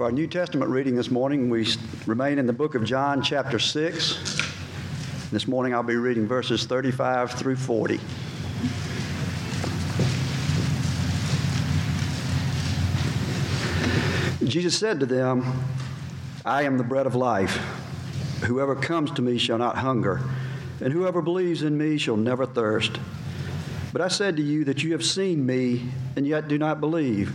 For our New Testament reading this morning, we remain in the book of John, chapter 6. This morning I'll be reading verses 35 through 40. Jesus said to them, I am the bread of life. Whoever comes to me shall not hunger, and whoever believes in me shall never thirst. But I said to you that you have seen me, and yet do not believe.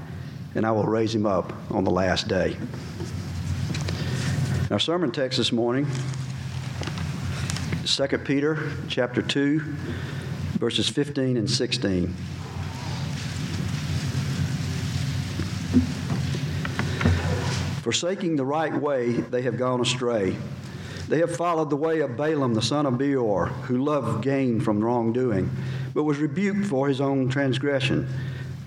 and I will raise him up on the last day. Our sermon text this morning, 2 Peter chapter 2, verses 15 and 16. Forsaking the right way, they have gone astray. They have followed the way of Balaam the son of Beor, who loved gain from wrongdoing, but was rebuked for his own transgression.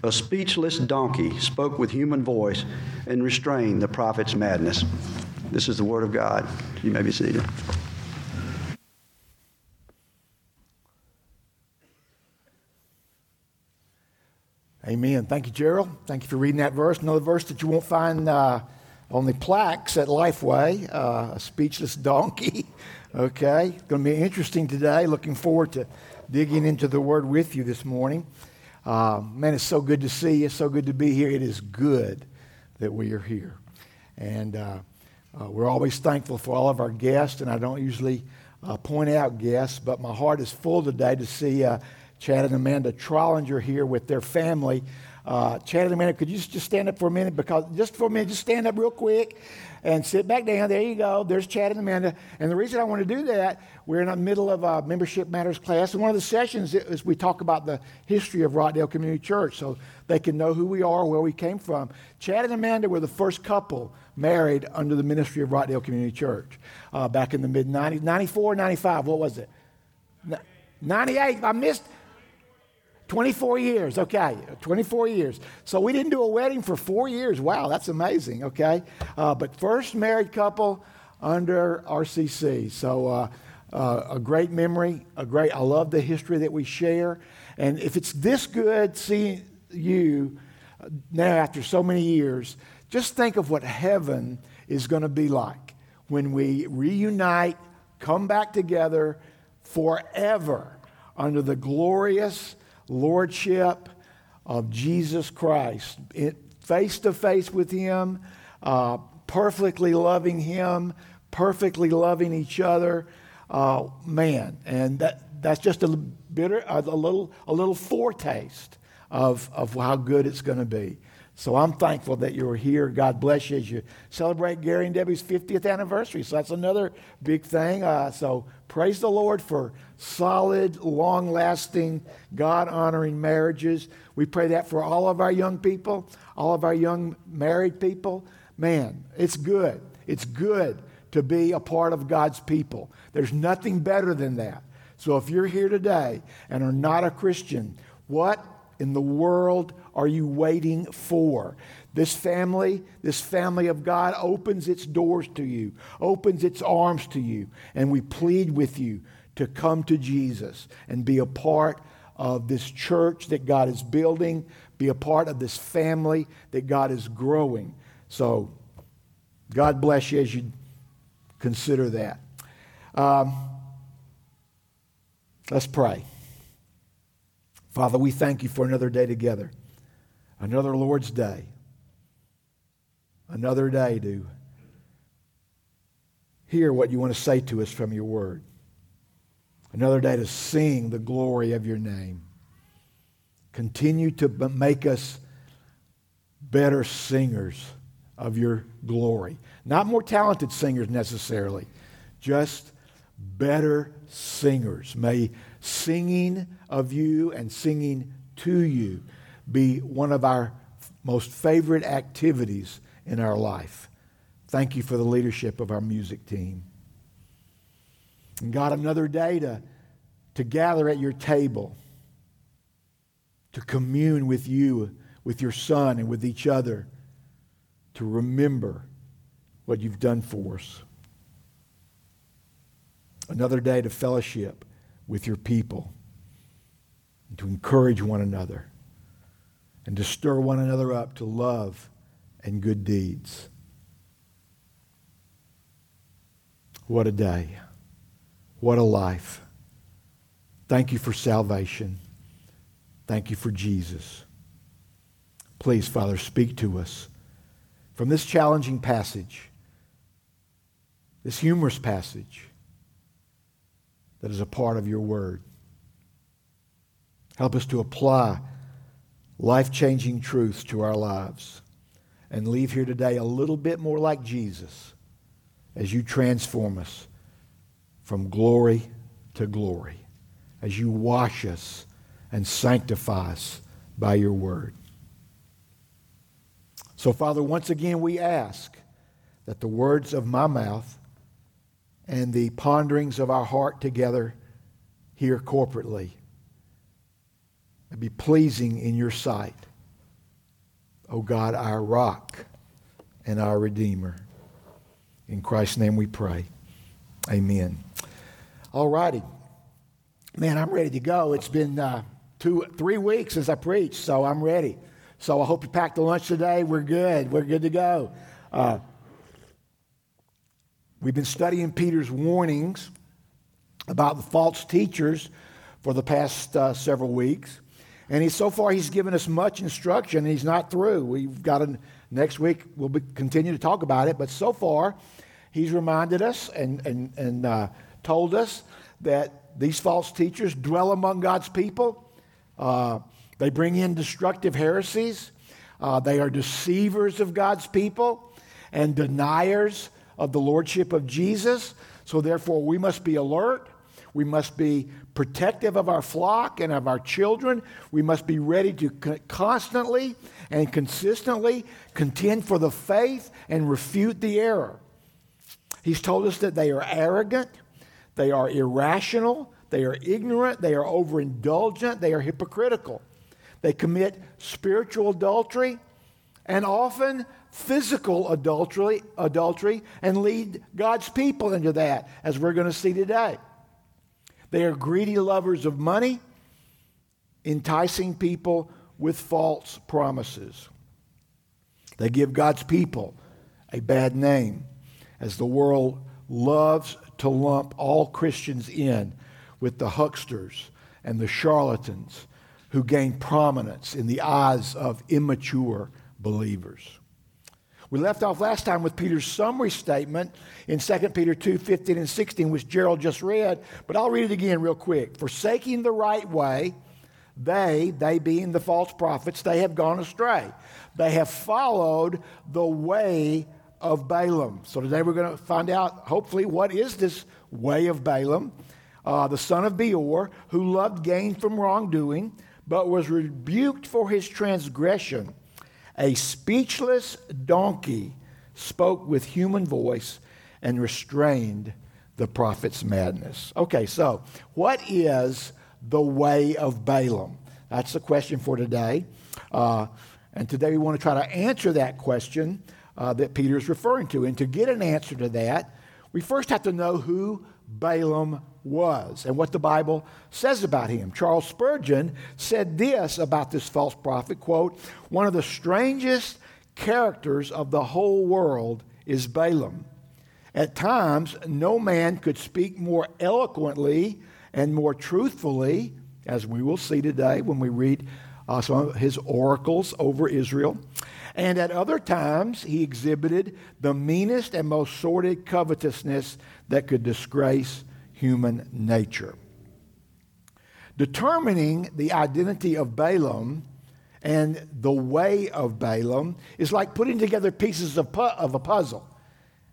A speechless donkey spoke with human voice and restrained the prophet's madness. This is the word of God. You may be seated. Amen. Thank you, Gerald. Thank you for reading that verse. Another verse that you won't find uh, on the plaques at Lifeway uh, a speechless donkey. okay. It's going to be interesting today. Looking forward to digging into the word with you this morning. Uh, man, it's so good to see you. So good to be here. It is good that we are here. And uh, uh, we're always thankful for all of our guests, and I don't usually uh, point out guests, but my heart is full today to see uh, Chad and Amanda Trollinger here with their family. Uh, Chad and Amanda, could you just stand up for a minute? Because just for a minute, just stand up real quick and sit back down. There you go. There's Chad and Amanda. And the reason I want to do that, we're in the middle of a membership matters class, and one of the sessions is we talk about the history of Rockdale Community Church, so they can know who we are, where we came from. Chad and Amanda were the first couple married under the ministry of Rockdale Community Church uh, back in the mid 90s, 94, 95. What was it? 98. I missed. 24 years, okay, 24 years. So we didn't do a wedding for four years. Wow, that's amazing, okay? Uh, but first married couple under RCC. So uh, uh, a great memory, a great, I love the history that we share. And if it's this good seeing you now after so many years, just think of what heaven is going to be like when we reunite, come back together forever under the glorious lordship of Jesus Christ, face to face with Him, uh, perfectly loving Him, perfectly loving each other. Uh, man, and that, that's just a bitter, a little, a little foretaste of, of how good it's going to be. So I'm thankful that you're here. God bless you as you celebrate Gary and Debbie's 50th anniversary. So that's another big thing. Uh, so praise the Lord for solid, long lasting, God honoring marriages. We pray that for all of our young people, all of our young married people. Man, it's good. It's good to be a part of God's people. There's nothing better than that. So if you're here today and are not a Christian, what in the world are you waiting for? This family, this family of God opens its doors to you, opens its arms to you, and we plead with you to come to Jesus and be a part of this church that God is building, be a part of this family that God is growing. So, God bless you as you consider that. Um, let's pray. Father, we thank you for another day together, another Lord's Day, another day to hear what you want to say to us from your word, another day to sing the glory of your name. Continue to make us better singers of your glory. Not more talented singers necessarily, just better singers. May singing of you and singing to you be one of our most favorite activities in our life. Thank you for the leadership of our music team. And God, another day to, to gather at your table, to commune with you, with your Son, and with each other, to remember what you've done for us. Another day to fellowship with your people, and to encourage one another, and to stir one another up to love and good deeds. What a day. What a life. Thank you for salvation. Thank you for Jesus. Please, Father, speak to us from this challenging passage, this humorous passage that is a part of your word. Help us to apply life changing truths to our lives and leave here today a little bit more like Jesus as you transform us from glory to glory, as you wash us and sanctify us by your word. So, Father, once again we ask that the words of my mouth and the ponderings of our heart together here corporately be pleasing in your sight. O oh God, our rock and our Redeemer. In Christ's name we pray. Amen. All righty. Man, I'm ready to go. It's been uh, two, three weeks since I preached, so I'm ready. So I hope you packed the lunch today. We're good. We're good to go. Uh, we've been studying Peter's warnings about the false teachers for the past uh, several weeks. And he, so far, he's given us much instruction, and he's not through. We've got a, next week, we'll be, continue to talk about it. But so far, he's reminded us and, and, and uh, told us that these false teachers dwell among God's people. Uh, they bring in destructive heresies. Uh, they are deceivers of God's people and deniers of the lordship of Jesus. So, therefore, we must be alert. We must be protective of our flock and of our children. We must be ready to constantly and consistently contend for the faith and refute the error. He's told us that they are arrogant, they are irrational, they are ignorant, they are overindulgent, they are hypocritical. They commit spiritual adultery and often physical adultery, adultery and lead God's people into that, as we're going to see today. They are greedy lovers of money, enticing people with false promises. They give God's people a bad name as the world loves to lump all Christians in with the hucksters and the charlatans who gain prominence in the eyes of immature believers. We left off last time with Peter's summary statement in 2 Peter 2 15 and 16, which Gerald just read, but I'll read it again real quick. Forsaking the right way, they, they being the false prophets, they have gone astray. They have followed the way of Balaam. So today we're going to find out, hopefully, what is this way of Balaam, uh, the son of Beor, who loved gain from wrongdoing, but was rebuked for his transgression. A speechless donkey spoke with human voice and restrained the prophet's madness. Okay, so what is the way of Balaam? That's the question for today. Uh, and today we want to try to answer that question uh, that Peter is referring to. And to get an answer to that, we first have to know who Balaam was and what the Bible says about him. Charles Spurgeon said this about this false prophet, quote, "One of the strangest characters of the whole world is Balaam. At times, no man could speak more eloquently and more truthfully, as we will see today when we read uh, some of his oracles over Israel. And at other times, he exhibited the meanest and most sordid covetousness that could disgrace human nature. Determining the identity of Balaam and the way of Balaam is like putting together pieces of, pu- of a puzzle.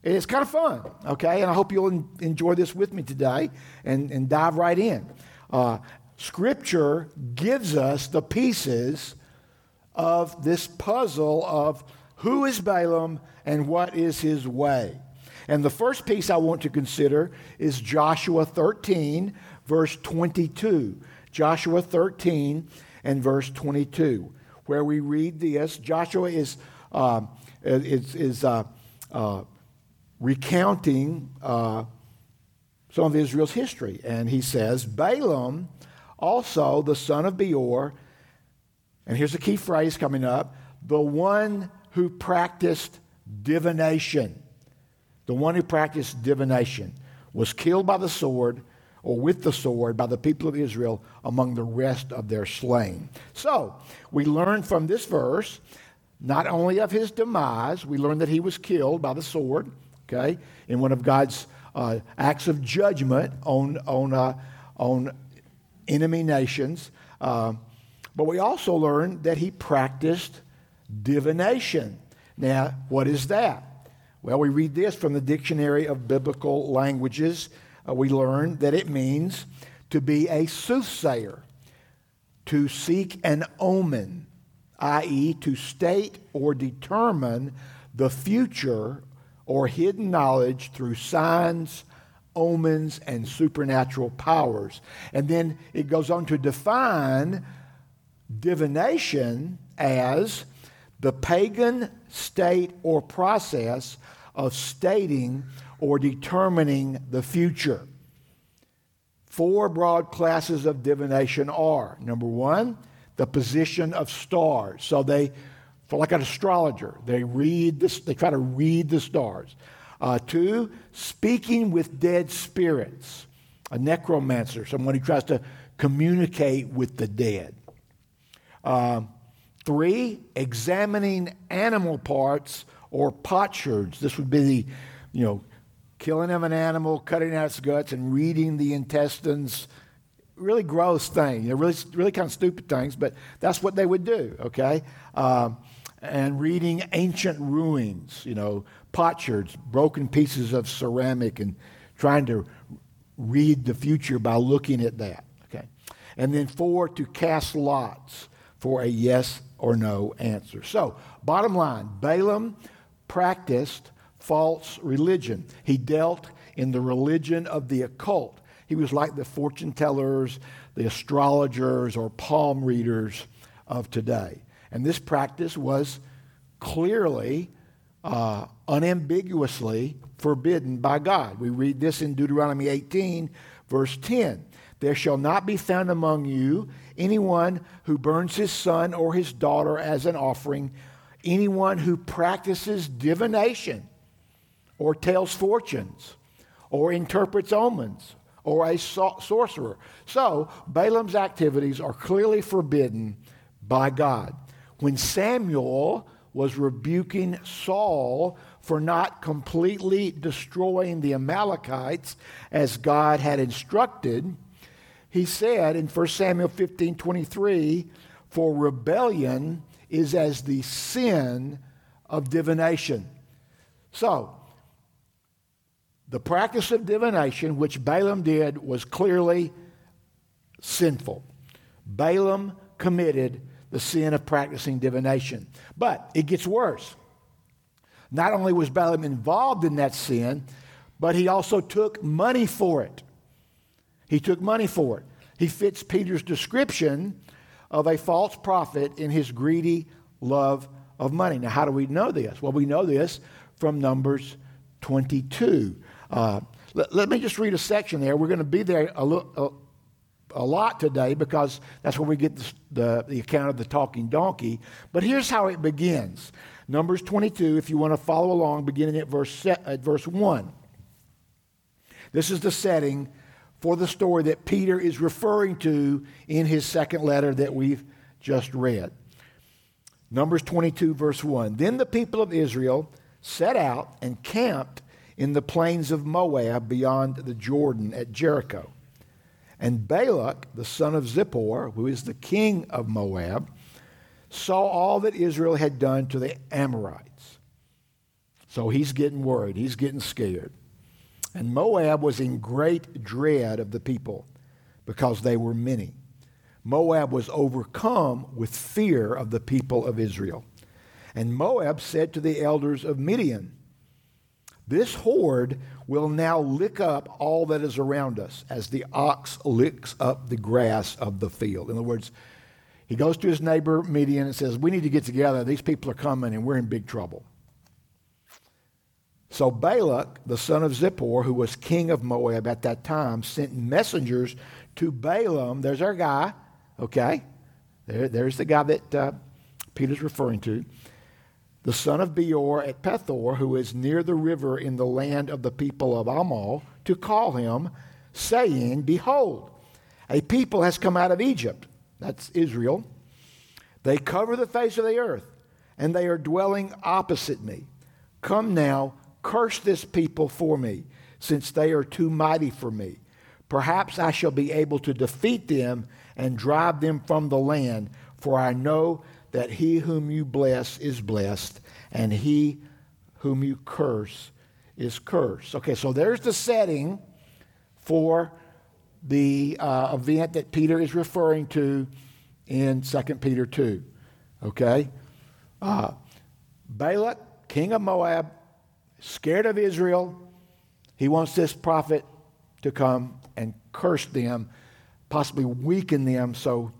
It's kind of fun, okay? And I hope you'll enjoy this with me today and, and dive right in. Uh, scripture gives us the pieces of this puzzle of Who is Balaam and what is his way? And the first piece I want to consider is Joshua 13, verse 22. Joshua 13 and verse 22, where we read this. Joshua is, uh, is, is uh, uh, recounting uh, some of Israel's history. And he says, Balaam, also the son of Beor, and here's a key phrase coming up the one who practiced divination. The one who practiced divination was killed by the sword or with the sword by the people of Israel among the rest of their slain. So, we learn from this verse not only of his demise, we learn that he was killed by the sword, okay, in one of God's uh, acts of judgment on, on, uh, on enemy nations. Uh, but we also learn that he practiced divination. Now, what is that? Well, we read this from the Dictionary of Biblical Languages. Uh, we learn that it means to be a soothsayer, to seek an omen, i.e., to state or determine the future or hidden knowledge through signs, omens, and supernatural powers. And then it goes on to define divination as the pagan state or process of stating or determining the future. Four broad classes of divination are number one, the position of stars. So they, for like an astrologer, they read this, they try to read the stars. Uh, two, speaking with dead spirits, a necromancer, someone who tries to communicate with the dead. Uh, Three, examining animal parts or potsherds. This would be the, you know, killing of an animal, cutting out its guts, and reading the intestines. Really gross thing. You know, really, really kind of stupid things, but that's what they would do, okay? Um, and reading ancient ruins, you know, potsherds, broken pieces of ceramic, and trying to read the future by looking at that, okay? And then four, to cast lots for a yes or no answer. So, bottom line Balaam practiced false religion. He dealt in the religion of the occult. He was like the fortune tellers, the astrologers, or palm readers of today. And this practice was clearly, uh, unambiguously forbidden by God. We read this in Deuteronomy 18, verse 10. There shall not be found among you anyone who burns his son or his daughter as an offering, anyone who practices divination or tells fortunes or interprets omens or a sorcerer. So, Balaam's activities are clearly forbidden by God. When Samuel was rebuking Saul for not completely destroying the Amalekites as God had instructed, he said in 1 Samuel 15 23, For rebellion is as the sin of divination. So, the practice of divination, which Balaam did, was clearly sinful. Balaam committed the sin of practicing divination. But it gets worse. Not only was Balaam involved in that sin, but he also took money for it. He took money for it. He fits Peter's description of a false prophet in his greedy love of money. Now, how do we know this? Well, we know this from Numbers 22. Uh, let, let, me just read a section there. We're going to be there a, a, a lot today because that's where we get the, the, the, account of the talking donkey. But here's how it begins Numbers 22, if you want to follow along, beginning at verse, at verse 1. This is the setting for the story that Peter is referring to in his second letter that we've just read. Numbers 22, verse 1. Then the people of Israel set out and camped in the plains of Moab beyond the Jordan at Jericho. And Balak, the son of Zippor, who is the king of Moab, saw all that Israel had done to the Amorites. So he's getting worried, he's getting scared. And Moab was in great dread of the people because they were many. Moab was overcome with fear of the people of Israel. And Moab said to the elders of Midian, This horde will now lick up all that is around us as the ox licks up the grass of the field. In other words, he goes to his neighbor Midian and says, We need to get together. These people are coming and we're in big trouble. So Balak, the son of Zippor, who was king of Moab at that time, sent messengers to Balaam. There's our guy, okay? There, there's the guy that uh, Peter's referring to. The son of Beor at Pethor, who is near the river in the land of the people of Amaw, to call him, saying, Behold, a people has come out of Egypt. That's Israel. They cover the face of the earth, and they are dwelling opposite me. Come now Curse this people for me, since they are too mighty for me. Perhaps I shall be able to defeat them and drive them from the land, for I know that he whom you bless is blessed, and he whom you curse is cursed. Okay, so there's the setting for the uh, event that Peter is referring to in 2 Peter 2. Okay? Uh, Balak, king of Moab, scared of Israel. He wants this prophet to come and curse them, possibly weaken them so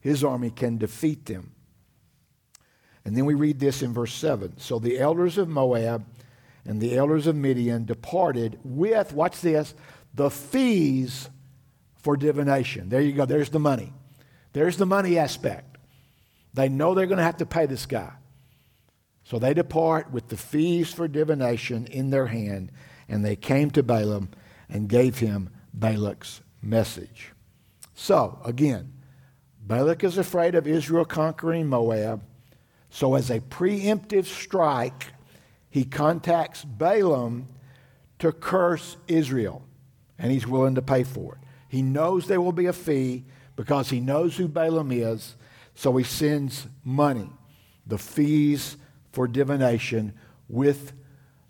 his army can defeat them. And then we read this in verse 7. So the elders of Moab and the elders of Midian departed with, watch this, the fees for divination. There you go. There's the money. There's the money aspect. They know they're going to have to pay this guy. So they depart with the fees for divination in their hand, and they came to Balaam and gave him Balak's message. So, again, Balak is afraid of Israel conquering Moab. So, as a preemptive strike, he contacts Balaam to curse Israel, and he's willing to pay for it. He knows there will be a fee because he knows who Balaam is, so he sends money. The fees for divination with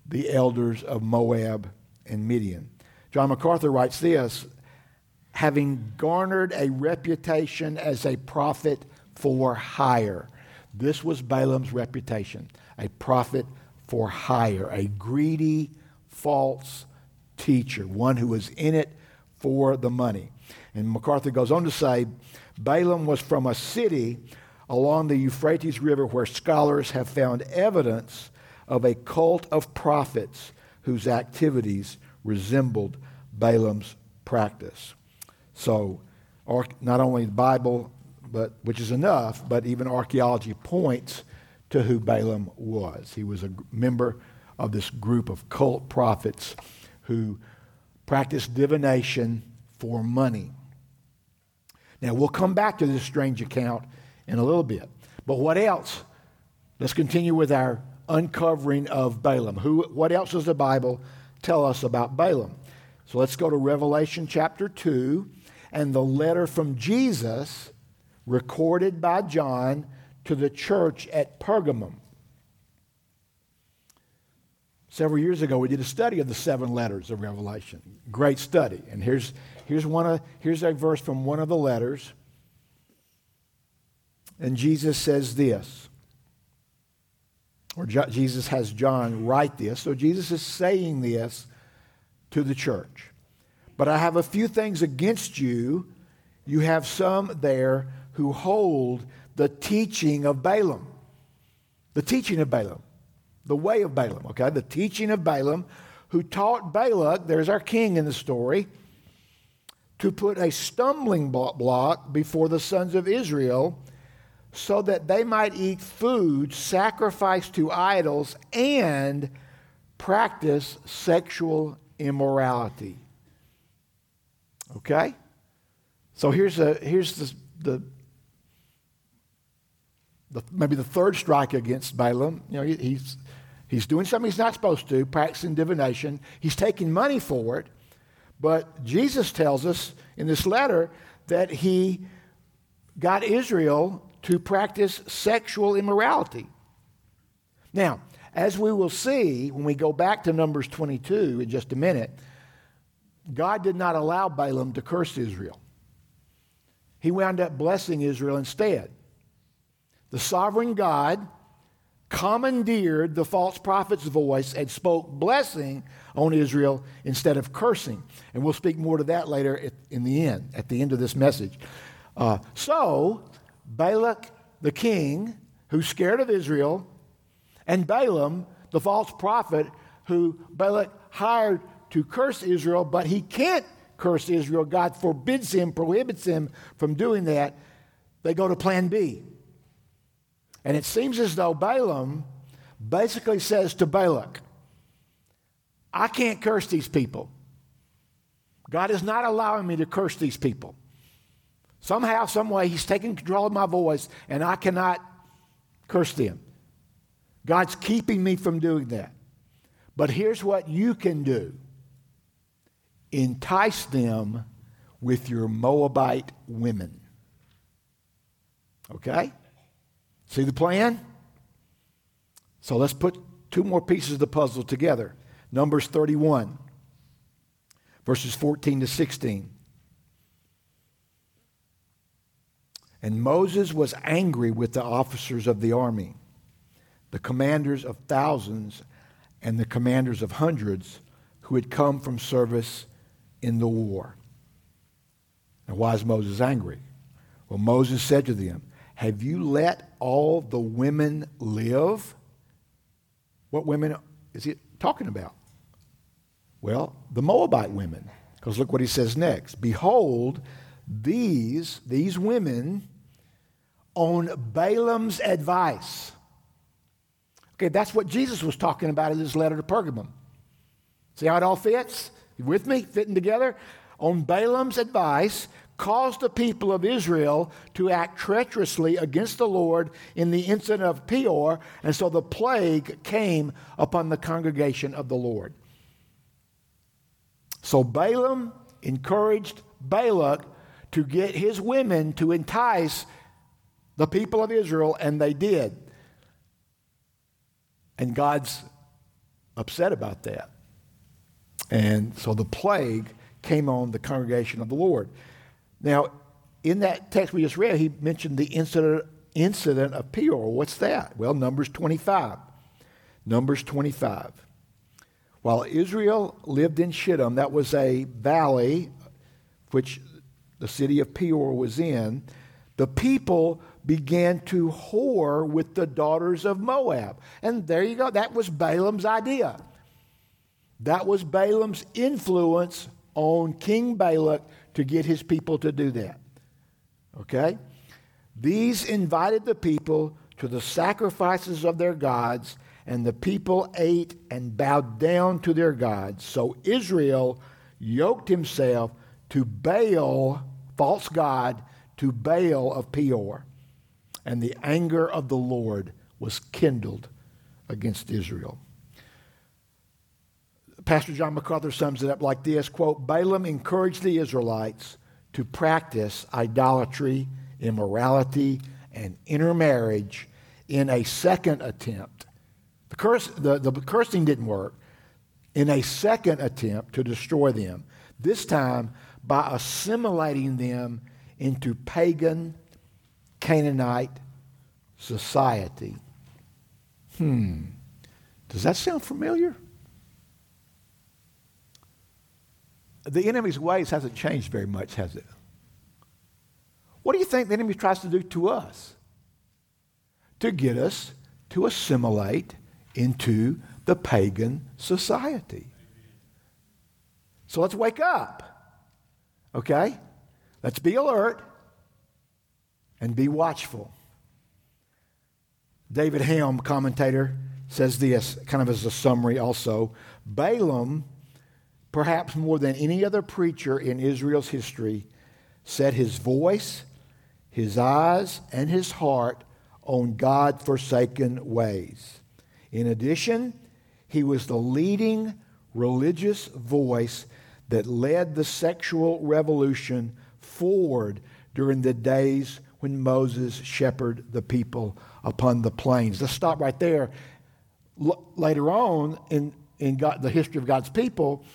the elders of Moab and Midian. John MacArthur writes this having garnered a reputation as a prophet for hire. This was Balaam's reputation a prophet for hire, a greedy, false teacher, one who was in it for the money. And MacArthur goes on to say Balaam was from a city along the Euphrates River where scholars have found evidence of a cult of prophets whose activities resembled Balaam's practice. So, not only the Bible, but, which is enough, but even archaeology points to who Balaam was. He was a member of this group of cult prophets who practiced divination for money. Now, we'll come back to this strange account in a little bit. But what else? Let's continue with our uncovering of Balaam. Who, what else does the Bible tell us about Balaam? So let's go to Revelation chapter 2 and the letter from Jesus recorded by John to the church at Pergamum. Several years ago, we did a study of the seven letters of Revelation. Great study. And here's, here's, one of, here's a verse from one of the letters. And Jesus says this, or Jesus has John write this. So Jesus is saying this to the church. But I have a few things against you. You have some there who hold the teaching of Balaam. The teaching of Balaam. The way of Balaam, okay? The teaching of Balaam, who taught Balak, there's our king in the story, to put a stumbling block before the sons of Israel so that they might eat food sacrificed to idols and practice sexual immorality. Okay? So here's, a, here's the, the, the maybe the third strike against Balaam. You know, he, he's, he's doing something he's not supposed to, practicing divination. He's taking money for it. But Jesus tells us in this letter that he got Israel to practice sexual immorality. Now, as we will see when we go back to Numbers 22 in just a minute, God did not allow Balaam to curse Israel. He wound up blessing Israel instead. The sovereign God commandeered the false prophet's voice and spoke blessing on Israel instead of cursing. And we'll speak more to that later in the end, at the end of this message. Uh, so, Balak the king, who's scared of Israel, and Balaam, the false prophet, who Balak hired to curse Israel, but he can't curse Israel. God forbids him, prohibits him from doing that. They go to plan B. And it seems as though Balaam basically says to Balak, I can't curse these people. God is not allowing me to curse these people. Somehow, some way, He's taking control of my voice, and I cannot curse them. God's keeping me from doing that. But here's what you can do entice them with your Moabite women. Okay? See the plan? So let's put two more pieces of the puzzle together. Numbers 31, verses 14 to 16. And Moses was angry with the officers of the army, the commanders of thousands and the commanders of hundreds who had come from service in the war. Now, why is Moses angry? Well, Moses said to them, Have you let all the women live? What women is he talking about? Well, the Moabite women. Because look what he says next. Behold, these, these women on Balaam's advice. Okay, that's what Jesus was talking about in his letter to Pergamum. See how it all fits? You with me? Fitting together? On Balaam's advice, caused the people of Israel to act treacherously against the Lord in the incident of Peor, and so the plague came upon the congregation of the Lord. So Balaam encouraged Balak to get his women to entice the people of Israel, and they did. And God's upset about that. And so the plague came on the congregation of the Lord. Now, in that text we just read, he mentioned the incident, incident of Peor. What's that? Well, Numbers 25. Numbers 25. While Israel lived in Shittim, that was a valley which the city of Peor was in, the people began to whore with the daughters of Moab. And there you go. That was Balaam's idea. That was Balaam's influence on King Balak to get his people to do that. Okay? These invited the people to the sacrifices of their gods, and the people ate and bowed down to their gods. So Israel yoked himself to Baal, false god, to Baal of Peor. And the anger of the Lord was kindled against Israel. Pastor John MacArthur sums it up like this quote, Balaam encouraged the Israelites to practice idolatry, immorality, and intermarriage in a second attempt. The, curse, the, the cursing didn't work. In a second attempt to destroy them, this time by assimilating them into pagan Canaanite society. Hmm. Does that sound familiar? the enemy's ways hasn't changed very much, has it? What do you think the enemy tries to do to us? To get us to assimilate into the pagan society. So let's wake up. Okay? Let's be alert and be watchful. David Helm, commentator, says this, kind of as a summary also. Balaam perhaps more than any other preacher in Israel's history, set his voice, his eyes, and his heart on God forsaken ways. In addition, he was the leading religious voice that led the sexual revolution forward during the days when Moses shepherded the people upon the plains. Let's stop right there. L- later on in, in God, the history of God's people,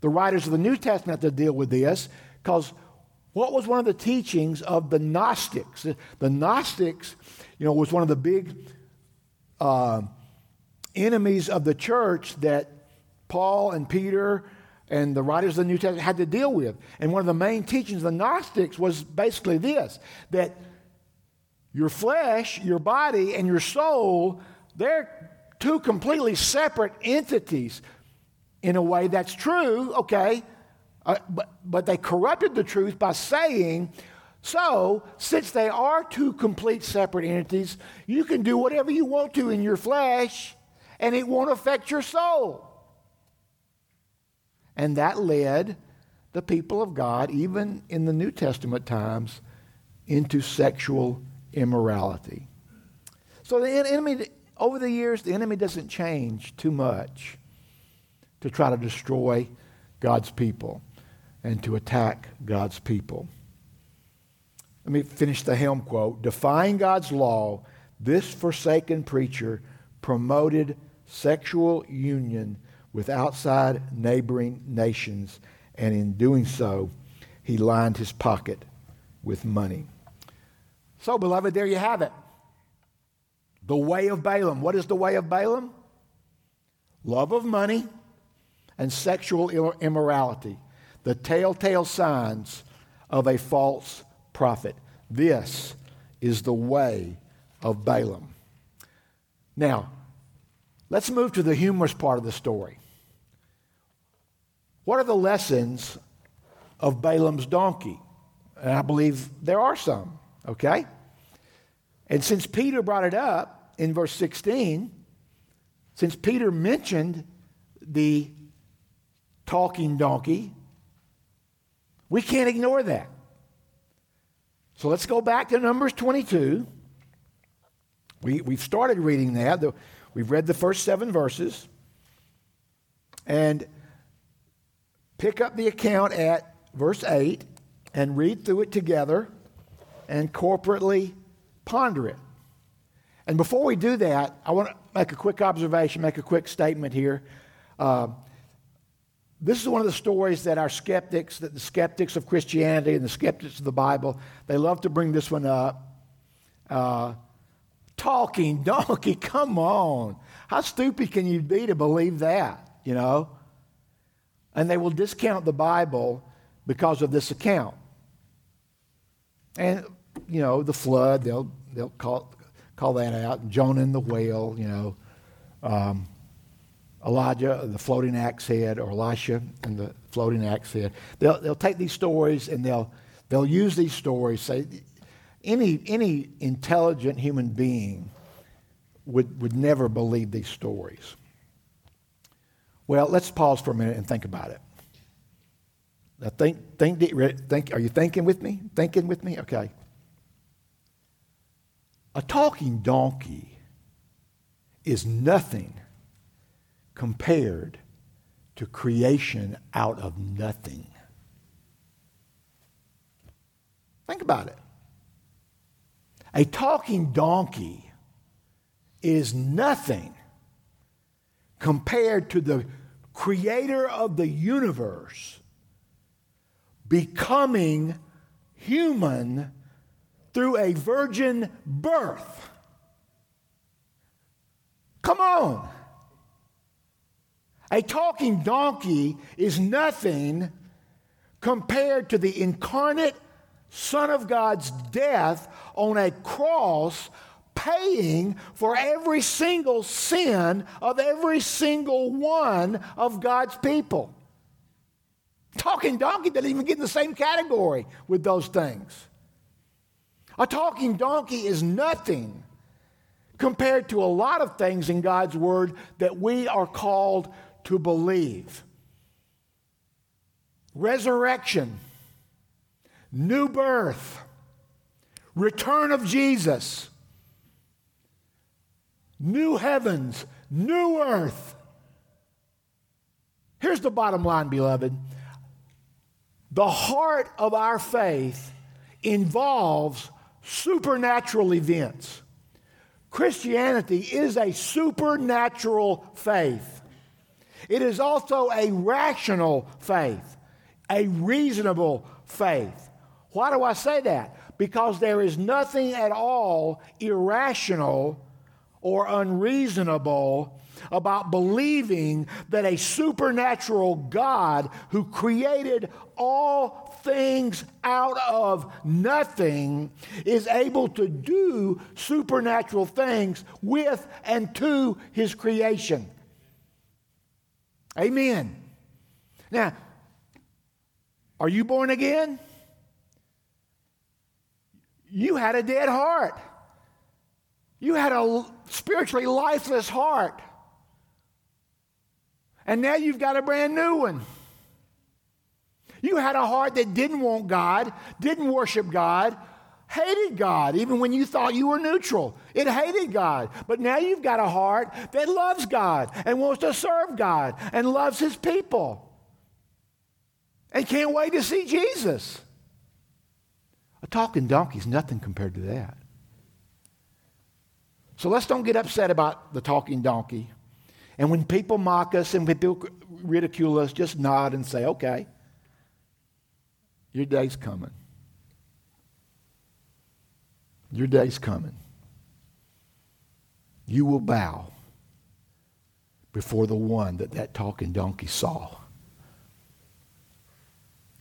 the writers of the New Testament had to deal with this because what was one of the teachings of the Gnostics? The Gnostics, you know, was one of the big uh, enemies of the church that Paul and Peter and the writers of the New Testament had to deal with. And one of the main teachings of the Gnostics was basically this that your flesh, your body, and your soul, they're two completely separate entities. In a way, that's true, okay, uh, but, but they corrupted the truth by saying, so, since they are two complete separate entities, you can do whatever you want to in your flesh, and it won't affect your soul. And that led the people of God, even in the New Testament times, into sexual immorality. So the enemy, over the years, the enemy doesn't change too much to try to destroy God's people and to attack God's people. Let me finish the Helm quote. Defying God's law, this forsaken preacher promoted sexual union with outside neighboring nations, and in doing so, he lined his pocket with money. So, beloved, there you have it. The way of Balaam. What is the way of Balaam? Love of money and sexual immorality, the telltale signs of a false prophet. This is the way of Balaam. Now, let's move to the humorous part of the story. What are the lessons of Balaam's donkey? And I believe there are some, okay? And since Peter brought it up in verse 16, since Peter mentioned the talking donkey, we can't ignore that. So let's go back to Numbers 22. We, we've started reading that. We've read the first seven verses. And pick up the account at verse 8 and read through it together and corporately ponder it. And before we do that, I want to make a quick observation, make a quick statement here. Uh, this is one of the stories that our skeptics, that the skeptics of Christianity and the skeptics of the Bible, they love to bring this one up. Uh, talking donkey, come on. How stupid can you be to believe that, you know? and they will discount the Bible because of this account. And, you know, the flood, they'll, they'll call, call that out. Jonah and the whale, you know. Um, Elijah, the floating axe head, or Elisha and the floating axe head. They'll, they'll take these stories and they'll, they'll use these stories. Say, any, any intelligent human being would, would never believe these stories. Well, let's pause for a minute and think about it. Now, think, think, think, are you thinking with me? Thinking with me? Okay. A talking donkey is nothing compared to creation out of nothing. Think about it. A talking donkey is nothing compared to the creator of the universe becoming human through a virgin birth. Come on. A talking donkey is nothing compared to the incarnate Son of God's death on a cross paying for every single sin of every single one of God's people. Talking donkey doesn't even get in the same category with those things. A talking donkey is nothing compared to a lot of things in God's Word that we are called to believe resurrection, new birth, return of Jesus new heavens, new earth. Here's the bottom line, beloved. The heart of our faith involves supernatural events. Christianity is a supernatural faith. It is also a rational faith, a reasonable faith. Why do I say that? Because there is nothing at all irrational or unreasonable about believing that a supernatural God who created all things out of nothing is able to do supernatural things with and to his creation. Amen. Now, are you born again? You had a dead heart. You had a spiritually lifeless heart. And now you've got a brand new one. You had a heart that didn't want God, didn't worship God, hated God, even when you thought you were neutral. It hated God. But now you've got a heart that loves God and wants to serve God and loves His people and can't wait to see Jesus. A talking donkey is nothing compared to that. So let's don't get upset about the talking donkey. And when people mock us and people ridicule us, just nod and say, okay, your day's coming. Your day's coming. You will bow before the one that that talking donkey saw.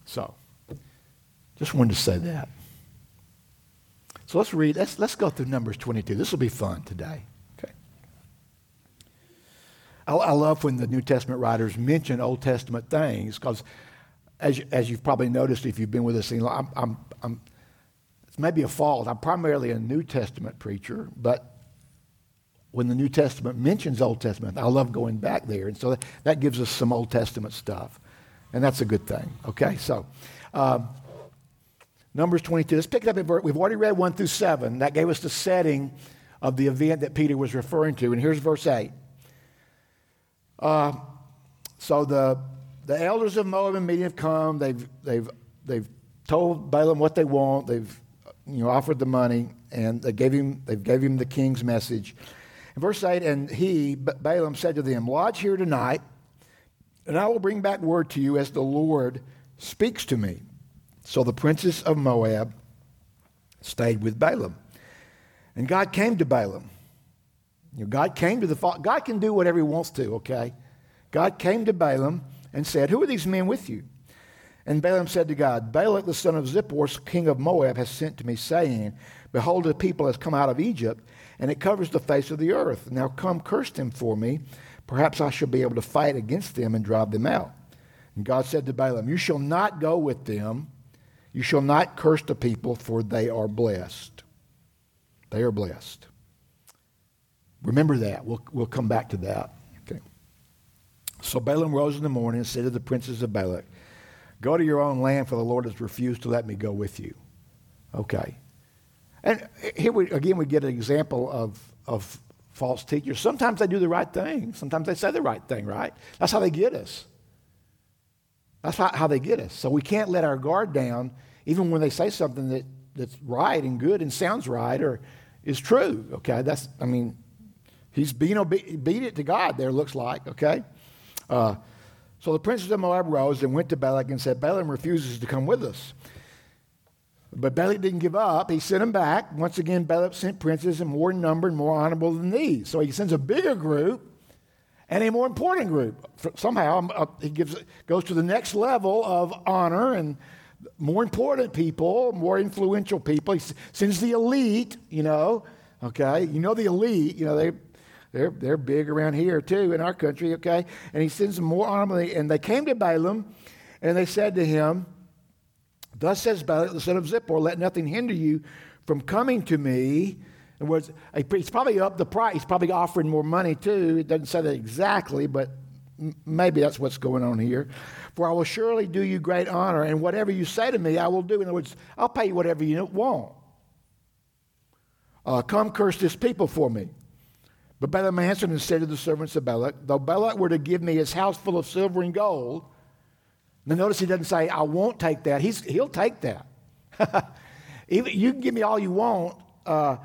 So, just wanted to say that. So let's read, let's, let's go through Numbers 22. This will be fun today. Okay. I, I love when the New Testament writers mention Old Testament things because, as, as you've probably noticed if you've been with us, I'm, I'm, I'm, it's maybe a fault. I'm primarily a New Testament preacher, but when the New Testament mentions Old Testament, I love going back there. And so that, that gives us some Old Testament stuff. And that's a good thing. Okay, so. Um, Numbers 22. Let's pick it up at verse. We've already read 1 through 7. That gave us the setting of the event that Peter was referring to. And here's verse 8. Uh, so the, the elders of Moab and Midian have come. They've, they've, they've told Balaam what they want. They've you know, offered the money, and they gave him, they gave him the king's message. In verse 8, and he, Balaam, said to them, Lodge here tonight, and I will bring back word to you as the Lord speaks to me. So the princess of Moab stayed with Balaam. And God came to Balaam. You know, God came to the God can do whatever he wants to, okay? God came to Balaam and said, Who are these men with you? And Balaam said to God, Balak the son of Zippor, king of Moab, has sent to me, saying, Behold, the people has come out of Egypt, and it covers the face of the earth. Now come curse them for me. Perhaps I shall be able to fight against them and drive them out. And God said to Balaam, You shall not go with them you shall not curse the people, for they are blessed. They are blessed. Remember that. We'll, we'll come back to that. So Balaam rose in the morning and said to the princes of Balak, Go to your own land, for the Lord has refused to let me go with you. Okay. And here we, again, we get an example of, of false teachers. Sometimes they do the right thing, sometimes they say the right thing, right? That's how they get us. That's how they get us. So we can't let our guard down even when they say something that, that's right and good and sounds right or is true. Okay, that's, I mean, he's being obe- obedient to God there, looks like, okay? Uh, so the princes of Moab rose and went to Balak and said, Balaam refuses to come with us. But Balak didn't give up. He sent him back. Once again, Balak sent princes and more number and more honorable than these. So he sends a bigger group and a more important group. Somehow uh, he gives, goes to the next level of honor and more important people, more influential people. He sends the elite, you know, okay? You know the elite, you know, they, they're, they're big around here too in our country, okay? And he sends them more army. And they came to Balaam and they said to him, Thus says Balaam, the son of Zippor, let nothing hinder you from coming to me. In words, he's probably up the price. He's probably offering more money too. It doesn't say that exactly, but maybe that's what's going on here. For I will surely do you great honor, and whatever you say to me, I will do. In other words, I'll pay you whatever you want. Uh, come curse this people for me. But Balaam answered and said to the servants of Balak, Though Balak were to give me his house full of silver and gold, now notice he doesn't say, I won't take that. He's, he'll take that. You can give me all you want, uh,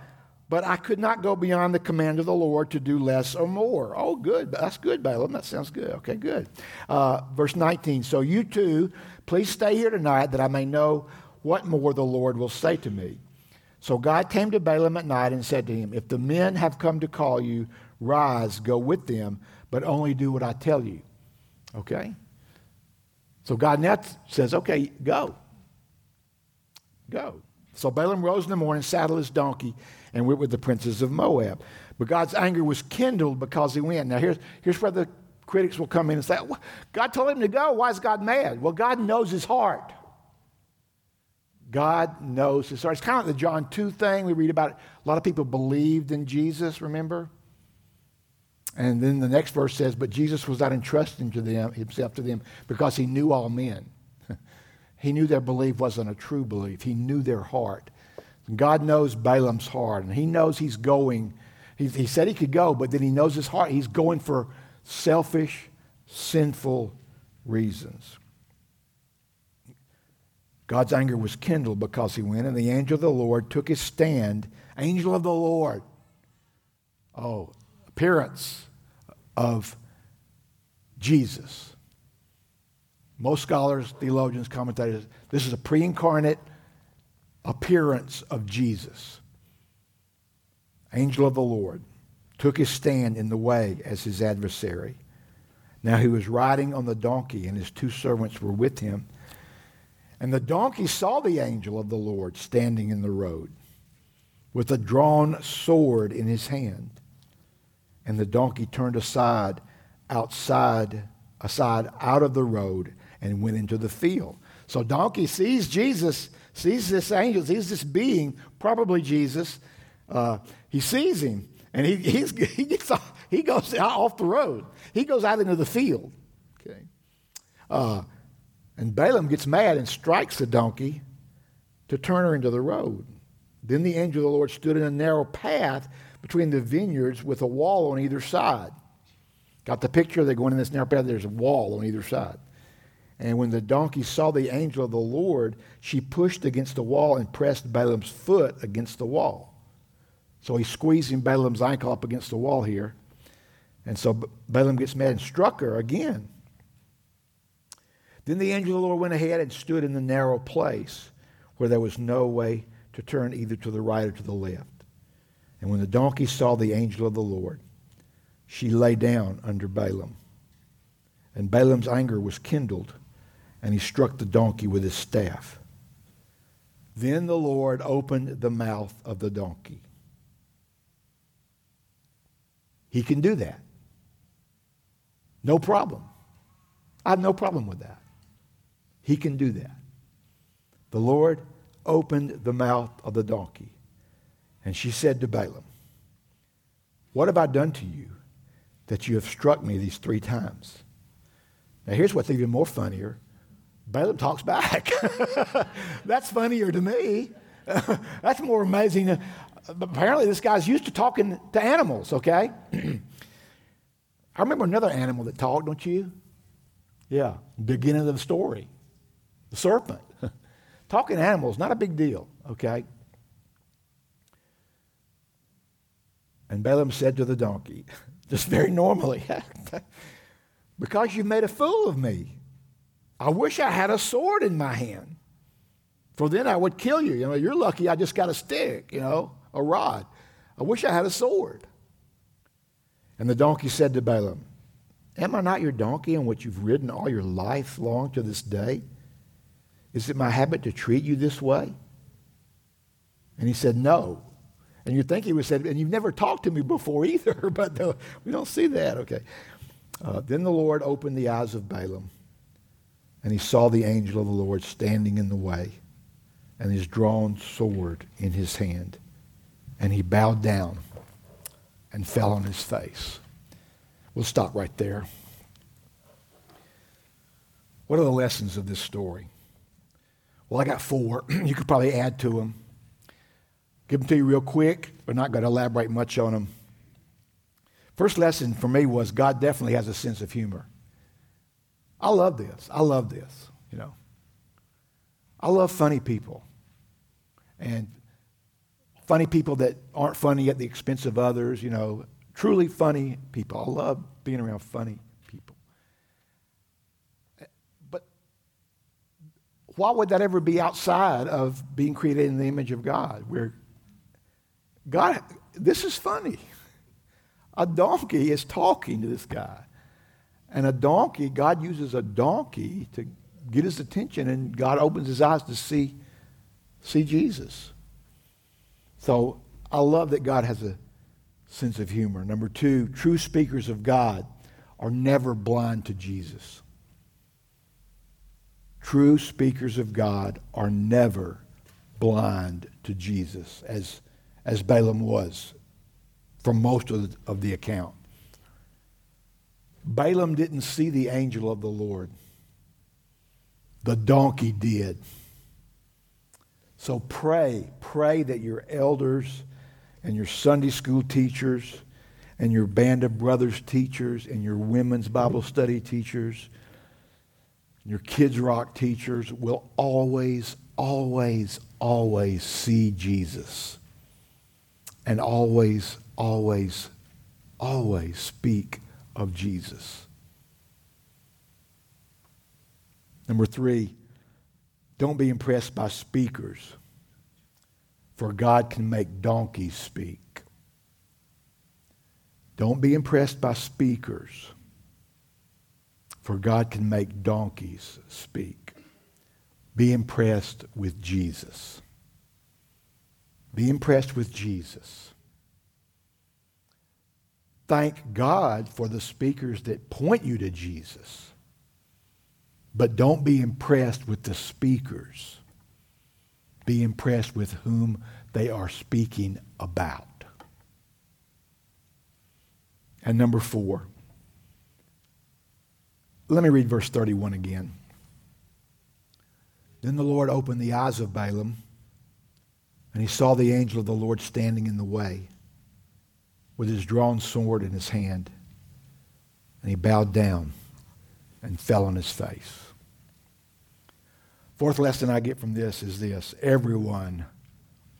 but I could not go beyond the command of the Lord to do less or more. Oh, good. That's good, Balaam. That sounds good. Okay, good. Uh, verse 19. So you too, please stay here tonight that I may know what more the Lord will say to me. So God came to Balaam at night and said to him, If the men have come to call you, rise, go with them, but only do what I tell you. Okay? So God now says, Okay, go. Go. So Balaam rose in the morning, saddled his donkey, and went with the princes of Moab. But God's anger was kindled because he went. Now, here's, here's where the critics will come in and say, God told him to go. Why is God mad? Well, God knows his heart. God knows his heart. It's kind of like the John 2 thing we read about. It. A lot of people believed in Jesus, remember? And then the next verse says, But Jesus was not entrusting to them, himself to them because he knew all men. he knew their belief wasn't a true belief, he knew their heart. And God knows Balaam's heart, and he knows he's going. He, he said he could go, but then he knows his heart. He's going for selfish, sinful reasons. God's anger was kindled because he went, and the angel of the Lord took his stand. Angel of the Lord. Oh, appearance of Jesus. Most scholars, theologians, commentators, this is a pre incarnate appearance of Jesus. Angel of the Lord took his stand in the way as his adversary. Now he was riding on the donkey, and his two servants were with him. And the donkey saw the angel of the Lord standing in the road with a drawn sword in his hand. And the donkey turned aside, outside, aside, out of the road, and went into the field. So donkey sees Jesus, sees this angel, sees this being, probably Jesus. Uh, he sees him, and he, he gets off, he goes off the road. He goes out into the field. Okay. Uh, and Balaam gets mad and strikes the donkey to turn her into the road. Then the angel of the Lord stood in a narrow path between the vineyards with a wall on either side. Got the picture? They're going in this narrow path, there's a wall on either side. And when the donkey saw the angel of the Lord, she pushed against the wall and pressed Balaam's foot against the wall. So he's squeezing Balaam's ankle up against the wall here. And so Balaam gets mad and struck her again. Then the angel of the Lord went ahead and stood in the narrow place where there was no way to turn either to the right or to the left. And when the donkey saw the angel of the Lord, she lay down under Balaam. And Balaam's anger was kindled, and he struck the donkey with his staff. Then the Lord opened the mouth of the donkey. He can do that. No problem. I have no problem with that. He can do that. The Lord opened the mouth of the donkey. And she said to Balaam, What have I done to you that you have struck me these three times? Now, here's what's even more funnier Balaam talks back. That's funnier to me. That's more amazing. Apparently, this guy's used to talking to animals, okay? I remember another animal that talked, don't you? Yeah, beginning of the story the serpent. talking animals, not a big deal, okay? And Balaam said to the donkey, just very normally, Because you made a fool of me, I wish I had a sword in my hand, for then I would kill you. You know, you're lucky I just got a stick, you know, a rod. I wish I had a sword. And the donkey said to Balaam, Am I not your donkey on which you've ridden all your life long to this day? Is it my habit to treat you this way? And he said, No. And you'd think he would say, and you've never talked to me before either, but no, we don't see that. Okay. Uh, then the Lord opened the eyes of Balaam, and he saw the angel of the Lord standing in the way, and his drawn sword in his hand. And he bowed down and fell on his face. We'll stop right there. What are the lessons of this story? Well, I got four. you could probably add to them. Give them to you real quick. We're not going to elaborate much on them. First lesson for me was God definitely has a sense of humor. I love this. I love this, you know. I love funny people. And funny people that aren't funny at the expense of others, you know, truly funny people. I love being around funny people. But why would that ever be outside of being created in the image of God? We're God, this is funny. A donkey is talking to this guy. And a donkey, God uses a donkey to get his attention, and God opens his eyes to see, see Jesus. So I love that God has a sense of humor. Number two, true speakers of God are never blind to Jesus. True speakers of God are never blind to Jesus, as, as Balaam was for most of the, of the account. Balaam didn't see the angel of the Lord. The donkey did. So pray, pray that your elders and your Sunday school teachers and your band of brothers teachers and your women's Bible study teachers, your kids rock teachers will always, always, always see Jesus and always, always, always speak of Jesus. Number three, don't be impressed by speakers, for God can make donkeys speak. Don't be impressed by speakers, for God can make donkeys speak. Be impressed with Jesus. Be impressed with Jesus. Thank God for the speakers that point you to Jesus. But don't be impressed with the speakers. Be impressed with whom they are speaking about. And number four, let me read verse 31 again. Then the Lord opened the eyes of Balaam, and he saw the angel of the Lord standing in the way with his drawn sword in his hand. And he bowed down and fell on his face. Fourth lesson I get from this is this everyone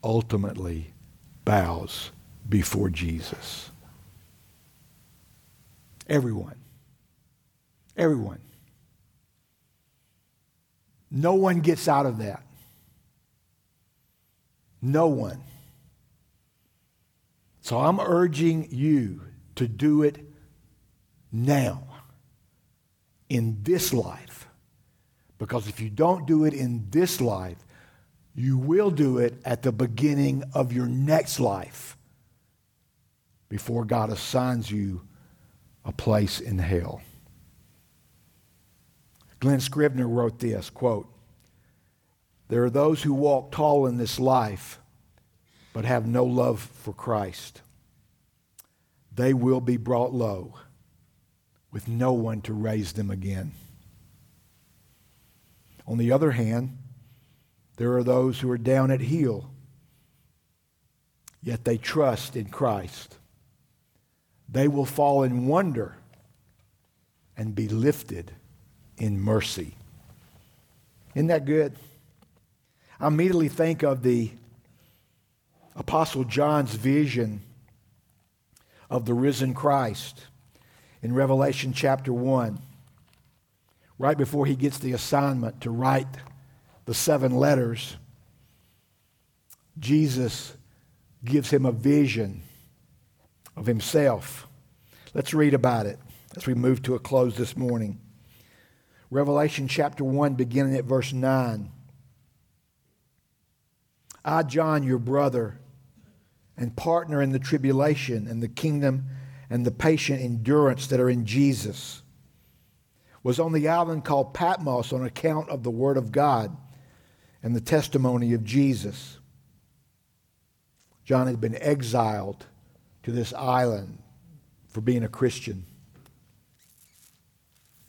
ultimately bows before Jesus. Everyone. Everyone. No one gets out of that. No one. So I'm urging you to do it now in this life. Because if you don't do it in this life, you will do it at the beginning of your next life before God assigns you a place in hell. Glen Scrivener wrote this quote, There are those who walk tall in this life but have no love for Christ. They will be brought low with no one to raise them again. On the other hand, there are those who are down at heel, yet they trust in Christ. They will fall in wonder and be lifted in mercy. Isn't that good? I immediately think of the Apostle John's vision of the risen Christ in Revelation chapter 1, right before he gets the assignment to write the seven letters, Jesus gives him a vision of himself. Let's read about it as we move to a close this morning. Revelation chapter 1, beginning at verse 9. I, John, your brother, and partner in the tribulation and the kingdom and the patient endurance that are in Jesus, was on the island called Patmos on account of the Word of God and the testimony of Jesus. John had been exiled to this island for being a Christian.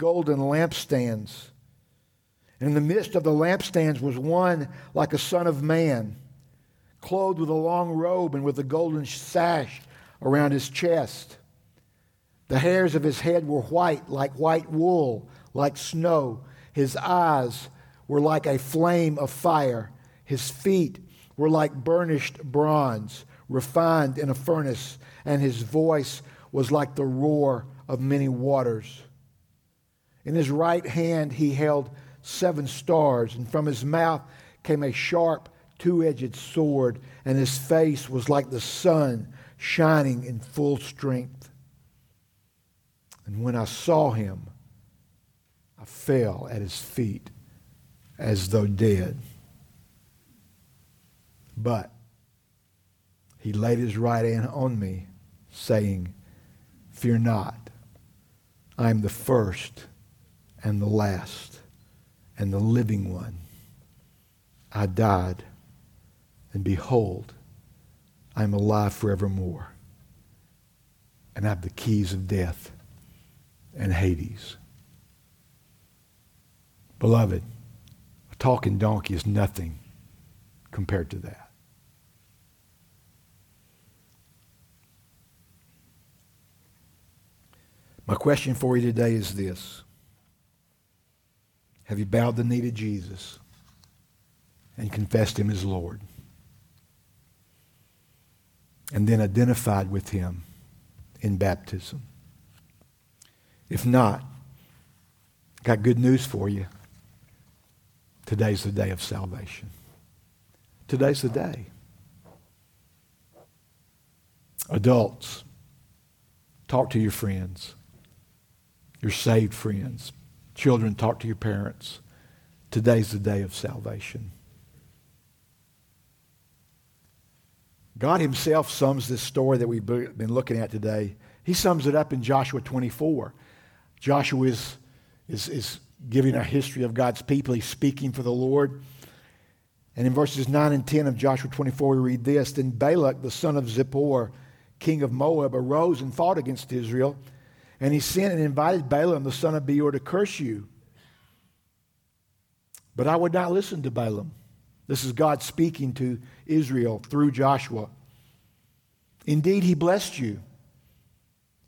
golden lampstands. And in the midst of the lampstands was one like a son of man clothed with a long robe and with a golden sash around his chest. The hairs of his head were white, like white wool, like snow. His eyes were like a flame of fire. His feet were like burnished bronze, refined in a furnace, and his voice was like the roar of many waters. In his right hand he held seven stars, and from his mouth came a sharp, two edged sword, and his face was like the sun shining in full strength. And when I saw him, I fell at his feet as though dead. But he laid his right hand on me, saying, Fear not, I am the first and the last and the living one. I died, and behold, I am alive forevermore, and I have the keys of death and Hades. Beloved, a talking donkey is nothing compared to that. My question for you today is this Have you bowed the knee to Jesus and confessed him as Lord? And then identified with him in baptism? If not, got good news for you. Today's the day of salvation. Today's the day. Adults, talk to your friends, your saved friends. Children, talk to your parents. Today's the day of salvation. God Himself sums this story that we've been looking at today. He sums it up in Joshua 24. Joshua is, is, is giving a history of God's people. He's speaking for the Lord. And in verses 9 and 10 of Joshua 24, we read this Then Balak, the son of Zippor, king of Moab, arose and fought against Israel. And he sent and invited Balaam, the son of Beor, to curse you. But I would not listen to Balaam. This is God speaking to Israel through Joshua. Indeed, he blessed you,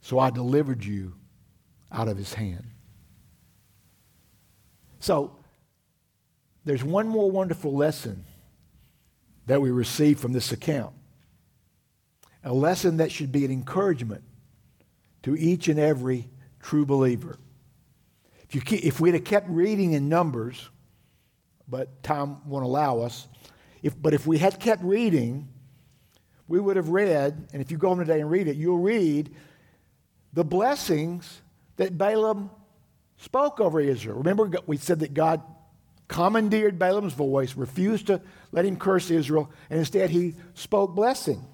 so I delivered you out of his hand. So, there's one more wonderful lesson that we receive from this account. A lesson that should be an encouragement to each and every true believer. If, you if we'd have kept reading in Numbers, but time won't allow us, if, but if we had kept reading, we would have read, and if you go home today and read it, you'll read the blessings that Balaam spoke over Israel. Remember, we said that God commandeered Balaam's voice, refused to let him curse Israel, and instead he spoke blessing.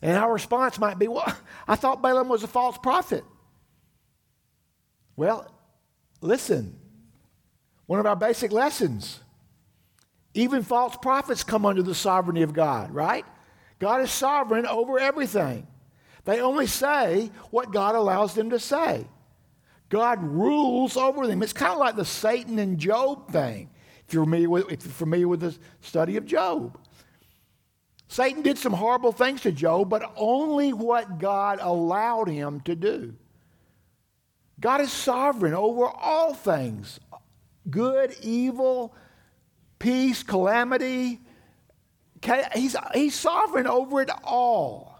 And our response might be, well, I thought Balaam was a false prophet. Well, listen, one of our basic lessons even false prophets come under the sovereignty of God, right? God is sovereign over everything. They only say what God allows them to say. God rules over them. It's kind of like the Satan and Job thing. If you're familiar with, if you're familiar with the study of Job. Satan did some horrible things to Job, but only what God allowed him to do. God is sovereign over all things good, evil, peace, calamity. He's, he's sovereign over it all.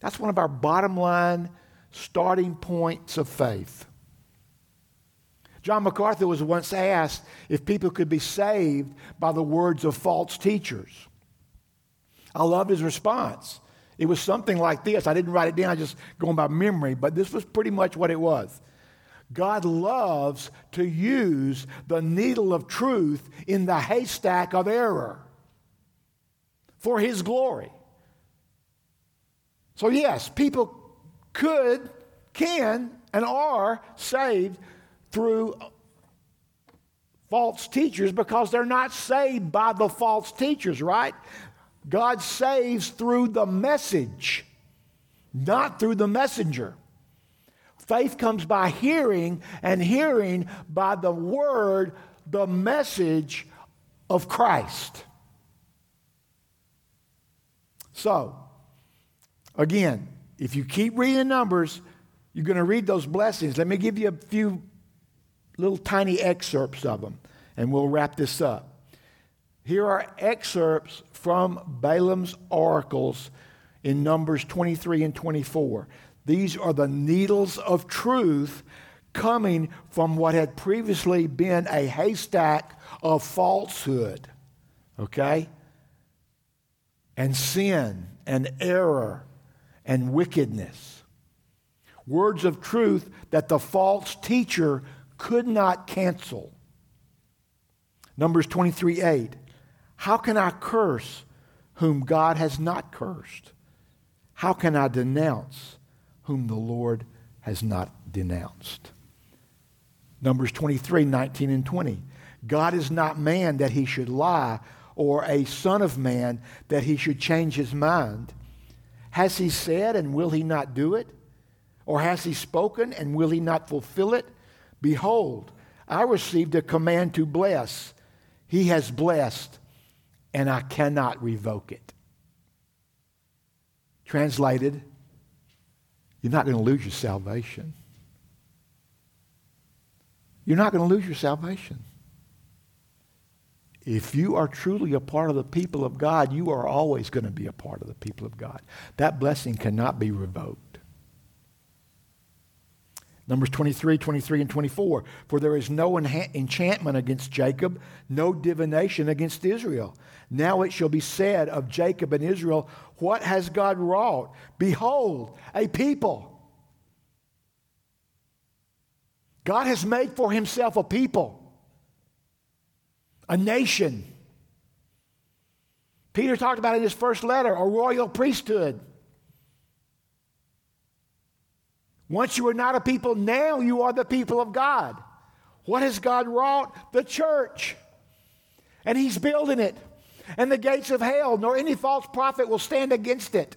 That's one of our bottom line starting points of faith. John MacArthur was once asked if people could be saved by the words of false teachers. I love his response. It was something like this. I didn't write it down, I just going by memory, but this was pretty much what it was. God loves to use the needle of truth in the haystack of error for his glory. So, yes, people could, can, and are saved through false teachers because they're not saved by the false teachers, right? God saves through the message, not through the messenger. Faith comes by hearing, and hearing by the word, the message of Christ. So, again, if you keep reading Numbers, you're going to read those blessings. Let me give you a few little tiny excerpts of them, and we'll wrap this up. Here are excerpts from Balaam's oracles in Numbers 23 and 24. These are the needles of truth coming from what had previously been a haystack of falsehood, okay? And sin and error and wickedness. Words of truth that the false teacher could not cancel. Numbers 23 8. How can I curse whom God has not cursed? How can I denounce whom the Lord has not denounced? Numbers 23 19 and 20. God is not man that he should lie, or a son of man that he should change his mind. Has he said, and will he not do it? Or has he spoken, and will he not fulfill it? Behold, I received a command to bless. He has blessed, and I cannot revoke it. Translated, you're not going to lose your salvation. You're not going to lose your salvation. If you are truly a part of the people of God, you are always going to be a part of the people of God. That blessing cannot be revoked. Numbers 23, 23, and 24. For there is no enchantment against Jacob, no divination against Israel. Now it shall be said of Jacob and Israel, What has God wrought? Behold, a people. God has made for himself a people, a nation. Peter talked about in his first letter a royal priesthood. Once you were not a people, now you are the people of God. What has God wrought? The church. And He's building it. And the gates of hell, nor any false prophet will stand against it.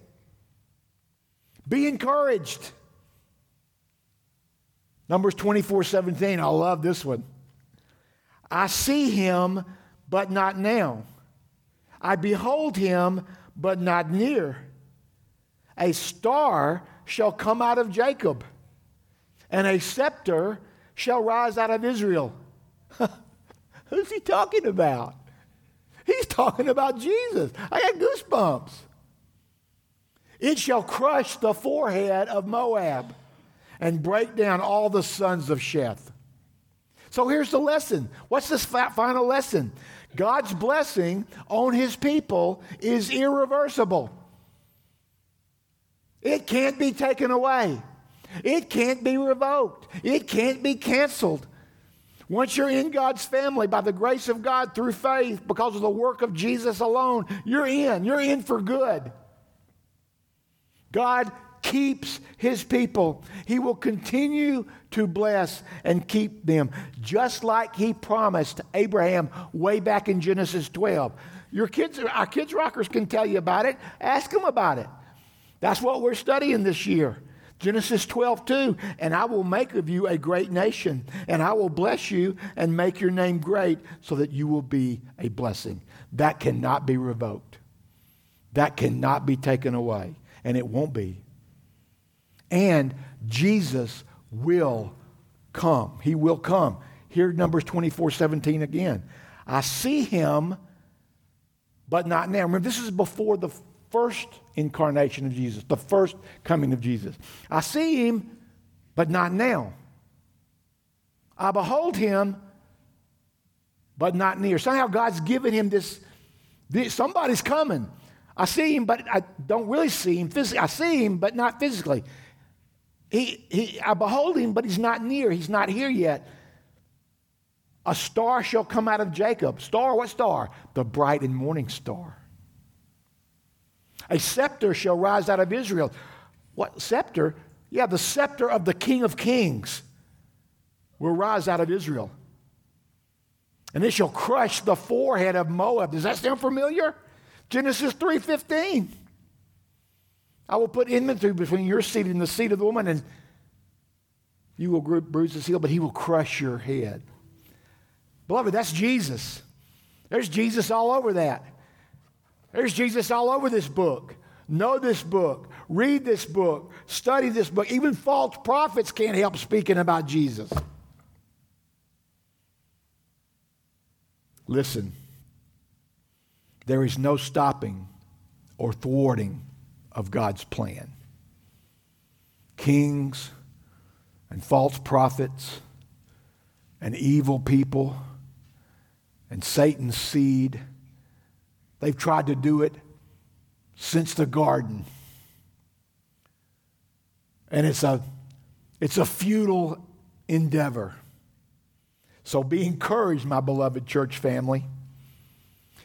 Be encouraged. Numbers 24 17. I love this one. I see him, but not now. I behold him, but not near. A star shall come out of Jacob, and a scepter shall rise out of Israel. Who's he talking about? He's talking about Jesus. I got goosebumps. It shall crush the forehead of Moab and break down all the sons of Sheth. So here's the lesson. What's this final lesson? God's blessing on his people is irreversible. It can't be taken away. It can't be revoked. It can't be canceled. Once you're in God's family by the grace of God through faith because of the work of Jesus alone, you're in. You're in for good. God keeps his people. He will continue to bless and keep them, just like he promised Abraham way back in Genesis 12. Your kids, our kids rockers can tell you about it. Ask them about it. That's what we're studying this year. Genesis 12, 2. And I will make of you a great nation, and I will bless you and make your name great so that you will be a blessing. That cannot be revoked, that cannot be taken away, and it won't be. And Jesus will come. He will come. Here, Numbers 24, 17 again. I see him, but not now. Remember, this is before the first incarnation of Jesus, the first coming of Jesus. I see him, but not now. I behold him, but not near. Somehow God's given him this, this somebody's coming. I see him, but I don't really see him physically. I see him, but not physically. He, he, I behold him, but he's not near. He's not here yet. A star shall come out of Jacob. Star, what star? The bright and morning star. A scepter shall rise out of Israel. What scepter? Yeah, the scepter of the King of Kings will rise out of Israel. And it shall crush the forehead of Moab. Does that sound familiar? Genesis 3:15. I will put enmity between your seed and the seed of the woman, and you will bruise his heel, but he will crush your head. Beloved, that's Jesus. There's Jesus all over that. There's Jesus all over this book. know this book, read this book, study this book. Even false prophets can't help speaking about Jesus. Listen, there is no stopping or thwarting of God's plan. Kings and false prophets and evil people and Satan's seed, they've tried to do it since the garden. And it's a, it's a futile endeavor. So be encouraged, my beloved church family.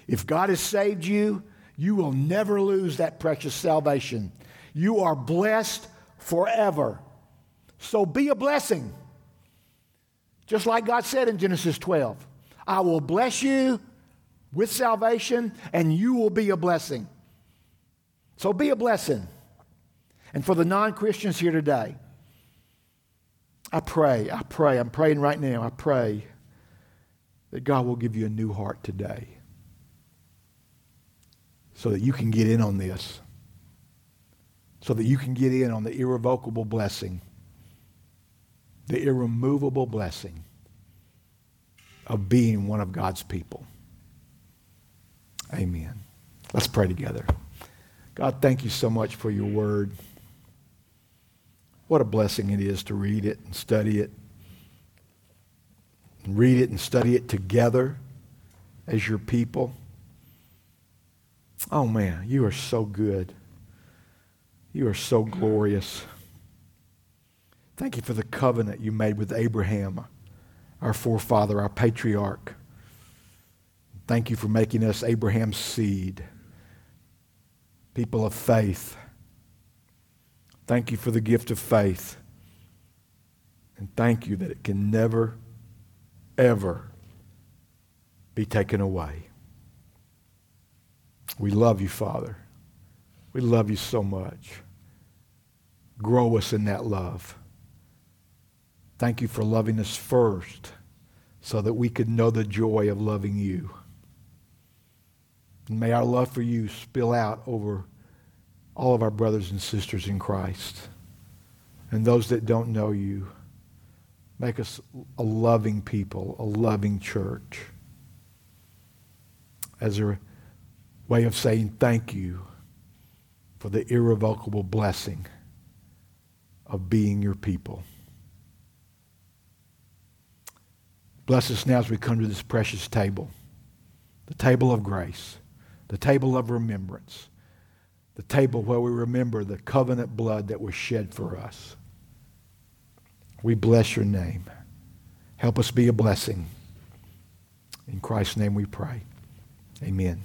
If God has saved you, you will never lose that precious salvation. You are blessed forever. So be a blessing. Just like God said in Genesis 12 I will bless you with salvation, and you will be a blessing. So be a blessing. And for the non Christians here today, I pray, I pray, I'm praying right now, I pray that God will give you a new heart today so that you can get in on this, so that you can get in on the irrevocable blessing, the irremovable blessing of being one of God's people. Amen. Let's pray together. God, thank you so much for your word. What a blessing it is to read it and study it. And read it and study it together as your people. Oh man, you are so good. You are so glorious. Thank you for the covenant you made with Abraham, our forefather, our patriarch. Thank you for making us Abraham's seed, people of faith. Thank you for the gift of faith. And thank you that it can never, ever be taken away. We love you, Father. We love you so much. Grow us in that love. Thank you for loving us first so that we could know the joy of loving you. And may our love for you spill out over all of our brothers and sisters in Christ and those that don't know you. Make us a loving people, a loving church. As a way of saying thank you for the irrevocable blessing of being your people. Bless us now as we come to this precious table, the table of grace, the table of remembrance, the table where we remember the covenant blood that was shed for us. We bless your name. Help us be a blessing. In Christ's name we pray. Amen.